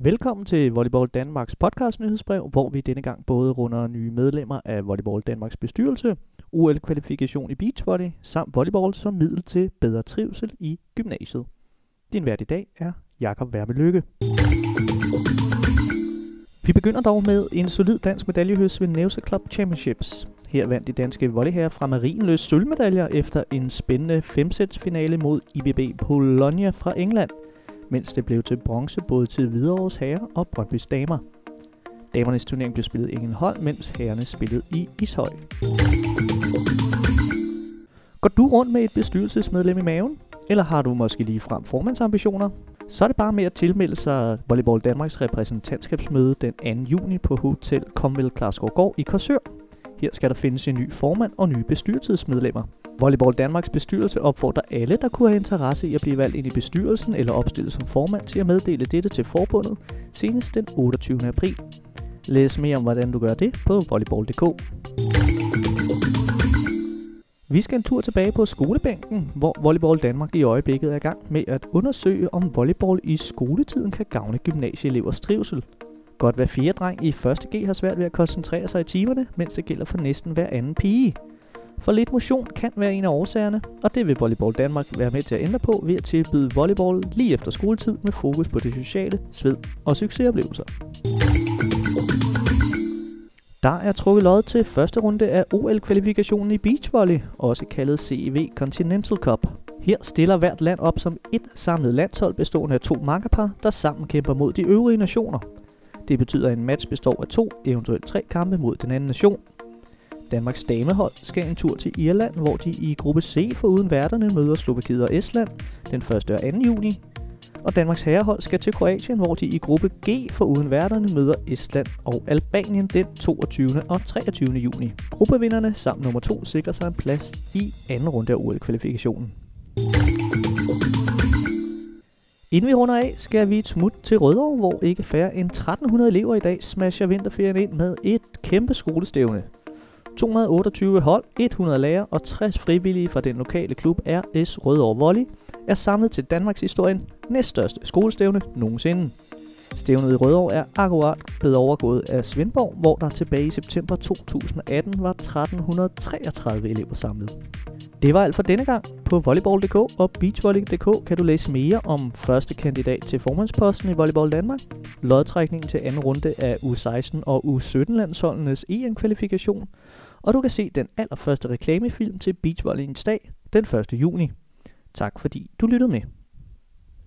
Velkommen til Volleyball Danmarks podcast nyhedsbrev, hvor vi denne gang både runder nye medlemmer af Volleyball Danmarks bestyrelse, OL-kvalifikation i beachvolley samt volleyball som middel til bedre trivsel i gymnasiet. Din vært i dag er Jakob Værmelykke. Vi begynder dog med en solid dansk medaljehøst ved Nevsa Club Championships. Her vandt de danske volleyherrer fra Marienløs sølvmedaljer efter en spændende femsætsfinale mod IBB Bologna fra England – mens det blev til bronze både til Hvidovres herrer og Brøndby's damer. Damernes turnering blev spillet ingen hold, mens herrerne spillede i Ishøj. Går du rundt med et bestyrelsesmedlem i maven? Eller har du måske lige frem formandsambitioner? Så er det bare med at tilmelde sig Volleyball Danmarks repræsentantskabsmøde den 2. juni på Hotel Comville Klarsgaard i Korsør. Her skal der findes en ny formand og nye bestyrelsesmedlemmer. Volleyball Danmarks bestyrelse opfordrer alle, der kunne have interesse i at blive valgt ind i bestyrelsen eller opstillet som formand til at meddele dette til forbundet senest den 28. april. Læs mere om, hvordan du gør det på volleyball.dk. Vi skal en tur tilbage på skolebænken, hvor Volleyball Danmark i øjeblikket er i gang med at undersøge, om volleyball i skoletiden kan gavne gymnasieelevers trivsel. Godt hver fjerde dreng i 1.G har svært ved at koncentrere sig i timerne, mens det gælder for næsten hver anden pige. For lidt motion kan være en af årsagerne, og det vil Volleyball Danmark være med til at ændre på ved at tilbyde volleyball lige efter skoletid med fokus på det sociale, sved og succesoplevelser. Der er trukket lod til første runde af OL-kvalifikationen i beachvolley, også kaldet CEV Continental Cup. Her stiller hvert land op som et samlet landshold bestående af to makkerpar, der sammen kæmper mod de øvrige nationer. Det betyder, at en match består af to, eventuelt tre kampe mod den anden nation. Danmarks damehold skal en tur til Irland, hvor de i gruppe C for uden værterne møder Slovakiet og Estland den 1. og 2. juni. Og Danmarks herrehold skal til Kroatien, hvor de i gruppe G for uden værterne møder Estland og Albanien den 22. og 23. juni. Gruppevinderne samt nummer 2 sikrer sig en plads i anden runde af OL-kvalifikationen. Inden vi runder af, skal vi et smut til Rødovre, hvor ikke færre end 1300 elever i dag smasher vinterferien ind med et kæmpe skolestævne. 228 hold, 100 lærere og 60 frivillige fra den lokale klub RS Rødovre Volley er samlet til Danmarks historien næststørste skolestævne nogensinde. Stævnet i Rødovre er akkurat blevet overgået af Svendborg, hvor der tilbage i september 2018 var 1333 elever samlet. Det var alt for denne gang. På volleyball.dk og beachvolley.dk kan du læse mere om første kandidat til formandsposten i Volleyball Danmark, lodtrækningen til anden runde af U16 og U17-landsholdenes EM-kvalifikation, og du kan se den allerførste reklamefilm til Beachvolleyens dag den 1. juni. Tak fordi du lyttede med.